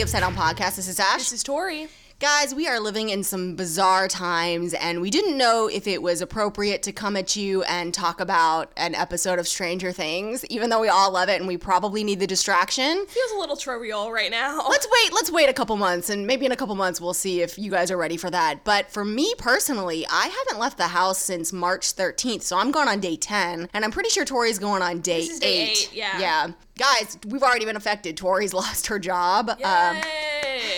the Upside Down Podcast. This is Ash. This is Tori. Guys, we are living in some bizarre times, and we didn't know if it was appropriate to come at you and talk about an episode of Stranger Things, even though we all love it and we probably need the distraction. Feels a little trivial right now. Let's wait, let's wait a couple months, and maybe in a couple months we'll see if you guys are ready for that. But for me personally, I haven't left the house since March 13th, so I'm going on day 10, and I'm pretty sure Tori's going on day, This is day 8. eight, yeah. Yeah. Guys, we've already been affected. Tori's lost her job. Um, Yay.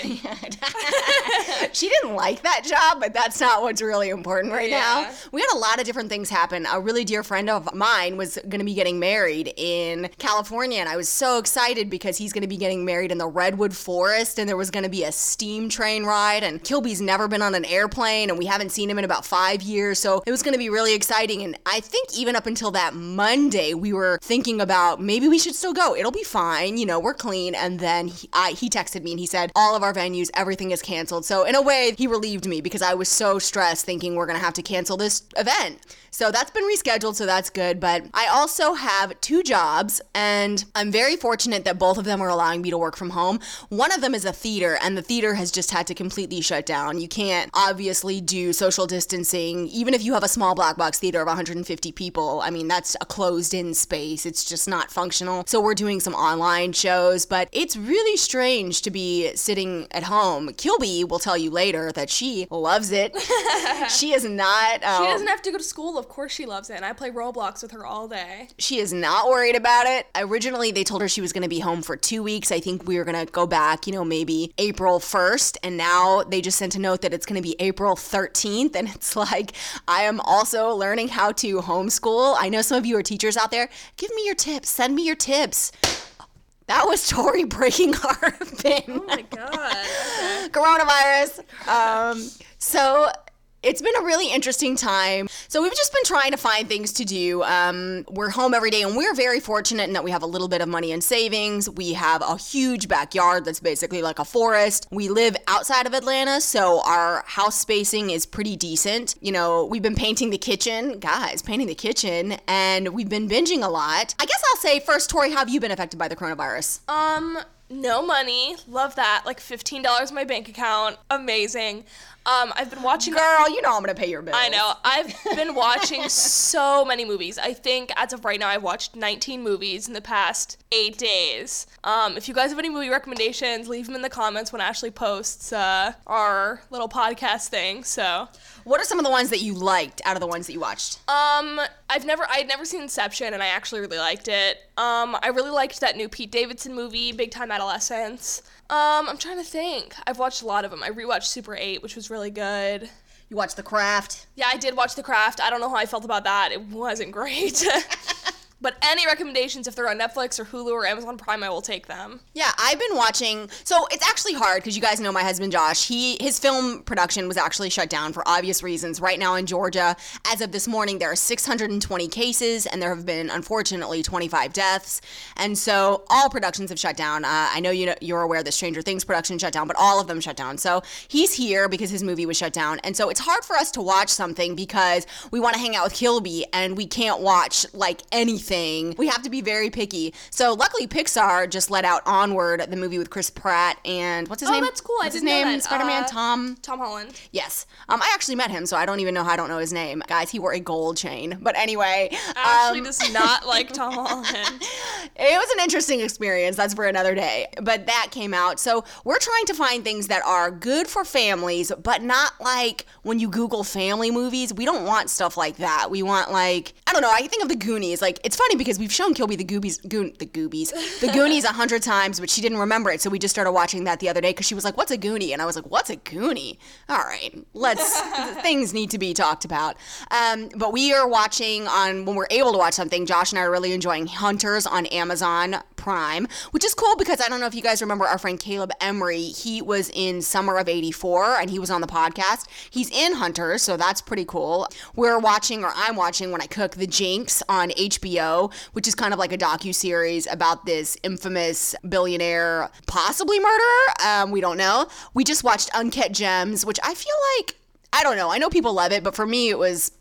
she didn't like that job, but that's not what's really important right now. We had a lot of different things happen. A really dear friend of mine was going to be getting married in California, and I was so excited because he's going to be getting married in the Redwood Forest, and there was going to be a steam train ride. And Kilby's never been on an airplane, and we haven't seen him in about five years, so it was going to be really exciting. And I think even up until that Monday, we were thinking about maybe we should still go. It'll be fine, you know, we're clean. And then he, I, he texted me and he said all of our venues, everything is canceled. So in a way, he relieved me because I was so stressed thinking we're gonna have to cancel this event. So that's been rescheduled, so that's good. But I also have two jobs, and I'm very fortunate that both of them are allowing me to work from home. One of them is a theater, and the theater has just had to completely shut down. You can't obviously do social distancing, even if you have a small black box theater of 150 people. I mean, that's a closed in space, it's just not functional. So we're doing some online shows, but it's really strange to be sitting at home. Kilby will tell you later that she loves it. she is not. Um, She doesn't have to go to school. Of course she loves it. And I play Roblox with her all day. she is not worried about it. Originally, they told her she was going to be home for two weeks. I think we were going to go back, you know, maybe April 1st. And now they just sent a note that it's going to be April 13th. And it's like, I am also learning how to homeschool. I know some of you are teachers out there. Give me your tips. Send me your tips. That was Tori breaking our pin Oh my god. Coronavirus. Um, so it's been a really interesting time. So we've just been trying to find things to do. Um, we're home every day, and we're very fortunate in that we have a little bit of money in savings. We have a huge backyard that's basically like a forest. We live outside of Atlanta, so our house spacing is pretty decent. You know, we've been painting the kitchen, guys, painting the kitchen, and we've been binging a lot. I guess I'll say first, Tori, how have you been affected by the coronavirus? Um, no money. Love that. Like $15 in my bank account. Amazing. Um, I've been watching Girl, you know I'm gonna pay your bills. I know. I've been watching so many movies. I think as of right now, I've watched 19 movies in the past eight days. Um, if you guys have any movie recommendations, leave them in the comments when Ashley posts uh, our little podcast thing. So, What are some of the ones that you liked out of the ones that you watched? um, I've never, I had never seen Inception, and I actually really liked it. Um, I really liked that new Pete Davidson movie, Big Time Adolescence. Um, I'm trying to think. I've watched a lot of them. I rewatched Super 8, which was really good. You watched The Craft. Yeah, I did watch The Craft. I don't know how I felt about that. It wasn't great. but any recommendations, if they're on Netflix or Hulu or Amazon Prime, I will take them. Yeah, I've been watching. So it's actually hard because you guys know my husband Josh. He his film production was actually shut down for obvious reasons. Right now in Georgia, as of this morning, there are 620 cases, and there have been unfortunately 25 deaths. And so all productions have shut down. Uh, I know you know, you're aware that Stranger Things production shut down, but all of them shut down. So he's here because his movie was shut down, and so it's hard for us to watch something because we want to hang out with Kilby and we can't watch like anything. We have to be very picky. So luckily, Pixar just let out Onward, the movie with Chris Pratt and what's his Oh, name? Oh, that's cool. I What's his name? Spider-Man Uh, Tom. Tom Holland. Yes. Um, I actually met him, so I don't even know how I don't know his name. Guys, he wore a gold chain. But anyway, Ashley um, does not like Tom Holland. it was an interesting experience. That's for another day. But that came out. So we're trying to find things that are good for families, but not like when you Google family movies. We don't want stuff like that. We want like I don't know. I think of the Goonies. Like it's funny because we've shown Kilby the Goobies, Goon, the Goobies, the Goonies a hundred times, but she didn't remember it. So we just started watching that the other day because she was like, "What's a Goonie?" And I was like, "What's a Goonie?" All right, let's things need to be talked about. Um, but we are watching on when we're able to watch something. Josh and I are really enjoying Hunters on Amazon Prime, which is cool because I don't know if you guys remember our friend Caleb Emery. He was in Summer of '84 and he was on the podcast. He's in Hunters, so that's pretty cool. We're watching, or I'm watching when I cook, The Jinx on HBO, which is kind of like a docu series about this infamous billionaire, possibly murderer. Um, we don't know. We just watched Uncut Gems, which I feel like I don't know. I know people love it, but for me, it was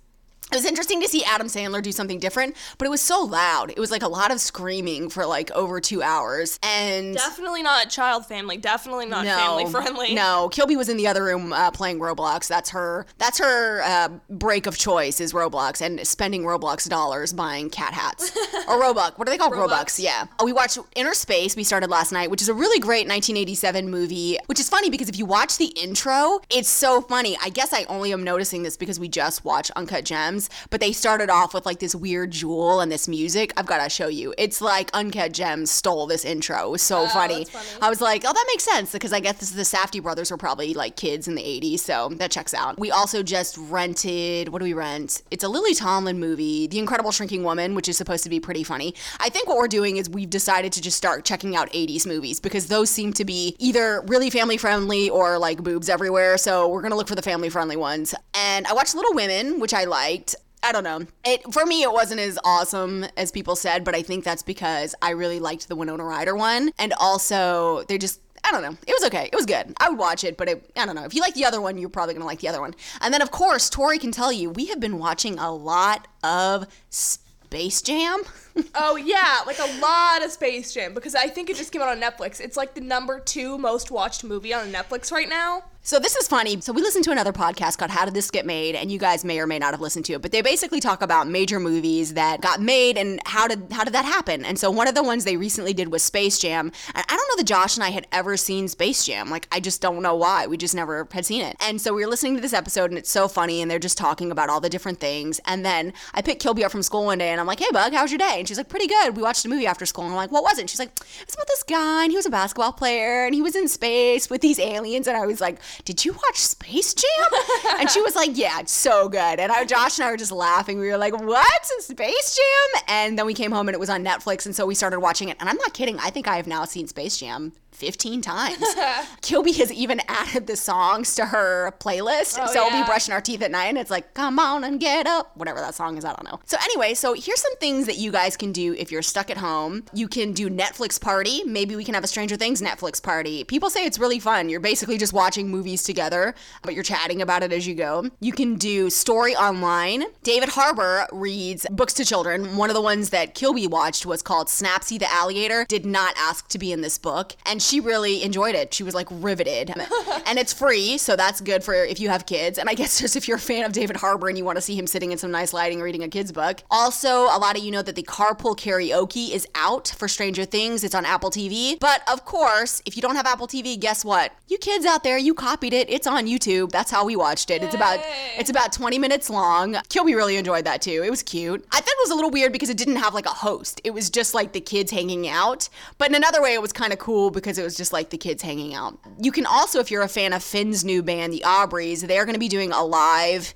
It was interesting to see Adam Sandler do something different, but it was so loud. It was like a lot of screaming for like over two hours. And Definitely not child family. Definitely not no, family friendly. No, Kilby was in the other room uh, playing Roblox. That's her. That's her uh, break of choice is Roblox and spending Roblox dollars buying cat hats or Robux. What are they called? Robux. Robux. Yeah. Oh, we watched Innerspace. We started last night, which is a really great 1987 movie. Which is funny because if you watch the intro, it's so funny. I guess I only am noticing this because we just watched Uncut Gems, but they started off with like this weird jewel and this music. I've got to show you. It's like Uncut Gems stole this intro. It was so oh, funny. that's funny. I was like, oh, that makes sense because I guess this, the Safdie brothers were probably like kids in the 80s, so that checks out. We also just rented, what do we rent? It's a Lily Tomlin movie, The Incredible Shrinking Woman, which is supposed to be pretty funny. I think what we're doing is we've decided to just start checking out 80s movies because those seem to be either really family friendly or like boobs everywhere, so we're gonna look for the family friendly ones. And I watched Little Women, which I liked. I don't know. It for me it wasn't as awesome as people said, but I think that's because I really liked the Winona Ryder one, and also they just I don't know. It was okay. It was good. I would watch it, but it, I don't know. If you like the other one, you're probably gonna like the other one. And then of course, Tori can tell you we have been watching a lot of Space Jam. Oh yeah, like a lot of Space Jam because I think it just came out on Netflix. It's like the number two most watched movie on Netflix right now. So this is funny. So we listened to another podcast called How Did This Get Made, and you guys may or may not have listened to it, but they basically talk about major movies that got made and how did how did that happen. And so one of the ones they recently did was Space Jam. And I don't know that Josh and I had ever seen Space Jam. Like I just don't know why. We just never had seen it. And so we were listening to this episode, and it's so funny, and they're just talking about all the different things. And then I picked Kilby up from school one day, and I'm like, "Hey, Bug, how's your day?" And she's like, "Pretty good. We watched a movie after school." And I'm like, "What was it?" And she's like, "It's about this guy, and he was a basketball player, and he was in space with these aliens." And I was like, "Did you watch Space Jam?" and she was like, "Yeah, it's so good." And I, Josh and I were just laughing. We were like, "What? Space Jam?" And then we came home and it was on Netflix, and so we started watching it. And I'm not kidding. I think I have now seen Space Jam 15 times. Kilby has even added the songs to her playlist. Oh, so we'll be brushing our teeth at night and it's like, come on and get up. Whatever that song is, I don't know. So, anyway, so here's some things that you guys can do if you're stuck at home. You can do Netflix party. Maybe we can have a Stranger Things Netflix party. People say it's really fun. You're basically just watching movies together, but you're chatting about it as you go. You can do story online. David Harbour reads books to children. One of the ones that Kilby watched was called Snappsy the Alligator. Did not ask to be in this book, and she really enjoyed it. She was like riveted. and it's free, so that's good for if you have kids. And I guess just if you're a fan of David Harbour and you want to see him sitting in some nice lighting reading a kid's book. Also, a lot of you know that the carpool karaoke is out for Stranger Things. It's on Apple TV. But of course, if you don't have Apple TV, guess what? You kids out there, you copied it. It's on YouTube. That's how we watched it. It's about it's about 20 minutes long. Kilby really enjoyed that too. It was cute. I thought it was a little weird because it didn't have like a host. It was just like the kids hanging out. But in another way, it was kind of cool because it was just like the kids hanging out. You can also, if you're a fan of Finn's new band, the Aubreys, they're going to be doing a live.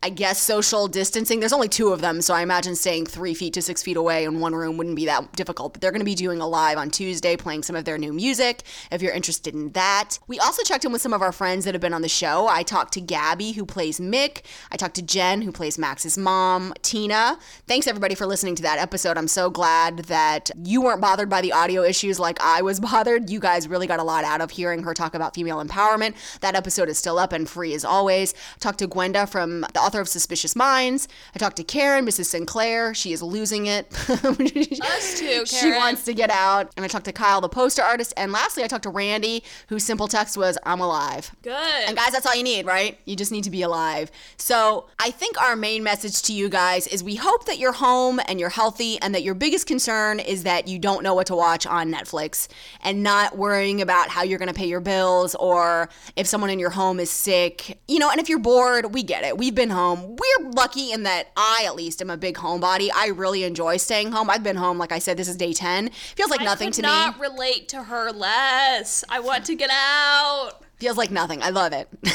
I guess social distancing. There's only two of them, so I imagine staying three feet to six feet away in one room wouldn't be that difficult. But they're going to be doing a live on Tuesday, playing some of their new music. If you're interested in that, we also checked in with some of our friends that have been on the show. I talked to Gabby, who plays Mick. I talked to Jen, who plays Max's mom. Tina. Thanks everybody for listening to that episode. I'm so glad that you weren't bothered by the audio issues like I was bothered. You guys really got a lot out of hearing her talk about female empowerment. That episode is still up and free as always. Talked to Gwenda from the author of Suspicious Minds. I talked to Karen, Mrs. Sinclair. She is losing it. Us too, Karen. She wants to get out. And I talked to Kyle, the poster artist. And lastly, I talked to Randy, whose simple text was, I'm alive. Good. And guys, that's all you need, right? You just need to be alive. So I think our main message to you guys is we hope that you're home and you're healthy and that your biggest concern is that you don't know what to watch on Netflix and not worrying about how you're going to pay your bills or if someone in your home is sick. You know, and if you're bored, we get it. We've been home. We're lucky in that I, at least, am a big homebody. I really enjoy staying home. I've been home, like I said, this is day 10. Feels like nothing to me. I could to not me. relate to her less. I want to get out. Feels like nothing. I love it.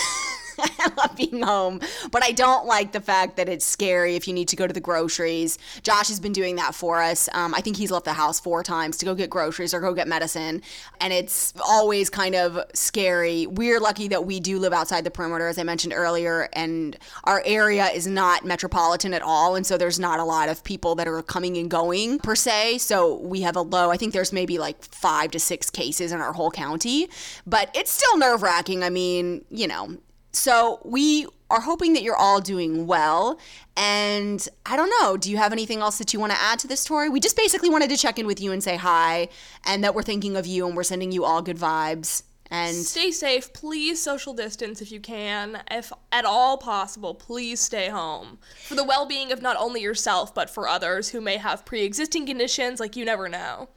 I love being home, but I don't like the fact that it's scary if you need to go to the groceries. Josh has been doing that for us. Um, I think he's left the house four times to go get groceries or go get medicine, and it's always kind of scary. We're lucky that we do live outside the perimeter, as I mentioned earlier, and our area is not metropolitan at all, and so there's not a lot of people that are coming and going per se. So we have a low. I think there's maybe like five to six cases in our whole county, but it's still nerve wracking. I mean, you know. So we are hoping that you're all doing well. And I don't know, do you have anything else that you want to add to this story? We just basically wanted to check in with you and say hi and that we're thinking of you and we're sending you all good vibes. And stay safe. Please social distance if you can. If at all possible, please stay home. For the well being of not only yourself, but for others who may have pre existing conditions, like you never know.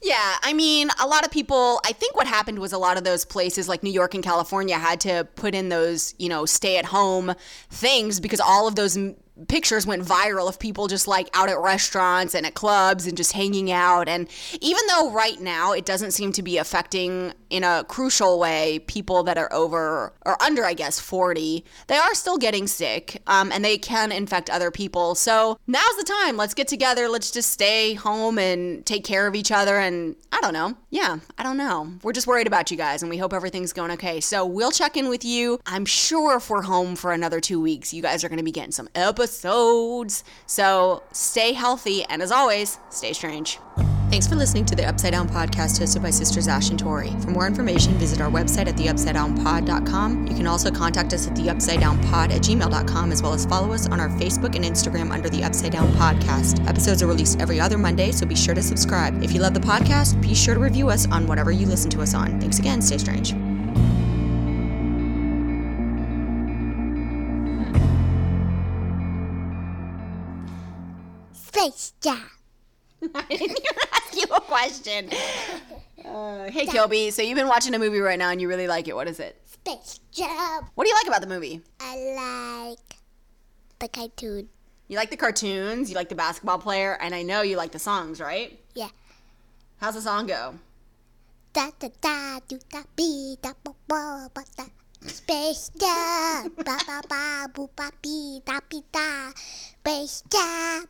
Yeah, I mean, a lot of people, I think what happened was a lot of those places like New York and California had to put in those, you know, stay at home things because all of those pictures went viral of people just like out at restaurants and at clubs and just hanging out. And even though right now it doesn't seem to be affecting in a crucial way people that are over or under, I guess, 40, they are still getting sick um, and they can infect other people. So now's the time. Let's get together. Let's just stay home and take care of each other. And I don't know. Yeah, I don't know. We're just worried about you guys and we hope everything's going okay. So we'll check in with you. I'm sure if we're home for another two weeks, you guys are going to be getting some episodes. So stay healthy and as always, stay strange. Thanks for listening to the Upside Down podcast hosted by Sisters Ash and Tori. For more information, visit our website at theupsidedownpod.com. You can also contact us at theupsidedownpod at gmail.com as well as follow us on our Facebook and Instagram under the Upside Down Podcast. Episodes are released every other Monday, so be sure to subscribe. If you love the podcast, be sure to review us on whatever you listen to us on. Thanks again. Stay strange. Space Jam. I didn't even ask you a question. Uh, hey, Kilby. So you've been watching a movie right now and you really like it. What is it? Space Jam. What do you like about the movie? I like the cartoon. You like the cartoons, you like the basketball player, and I know you like the songs, right? Yeah. How's the song go? Da da da do da be da ba ba ba da. Space Jam. ba ba ba boo ba bee da be da. Space Jam.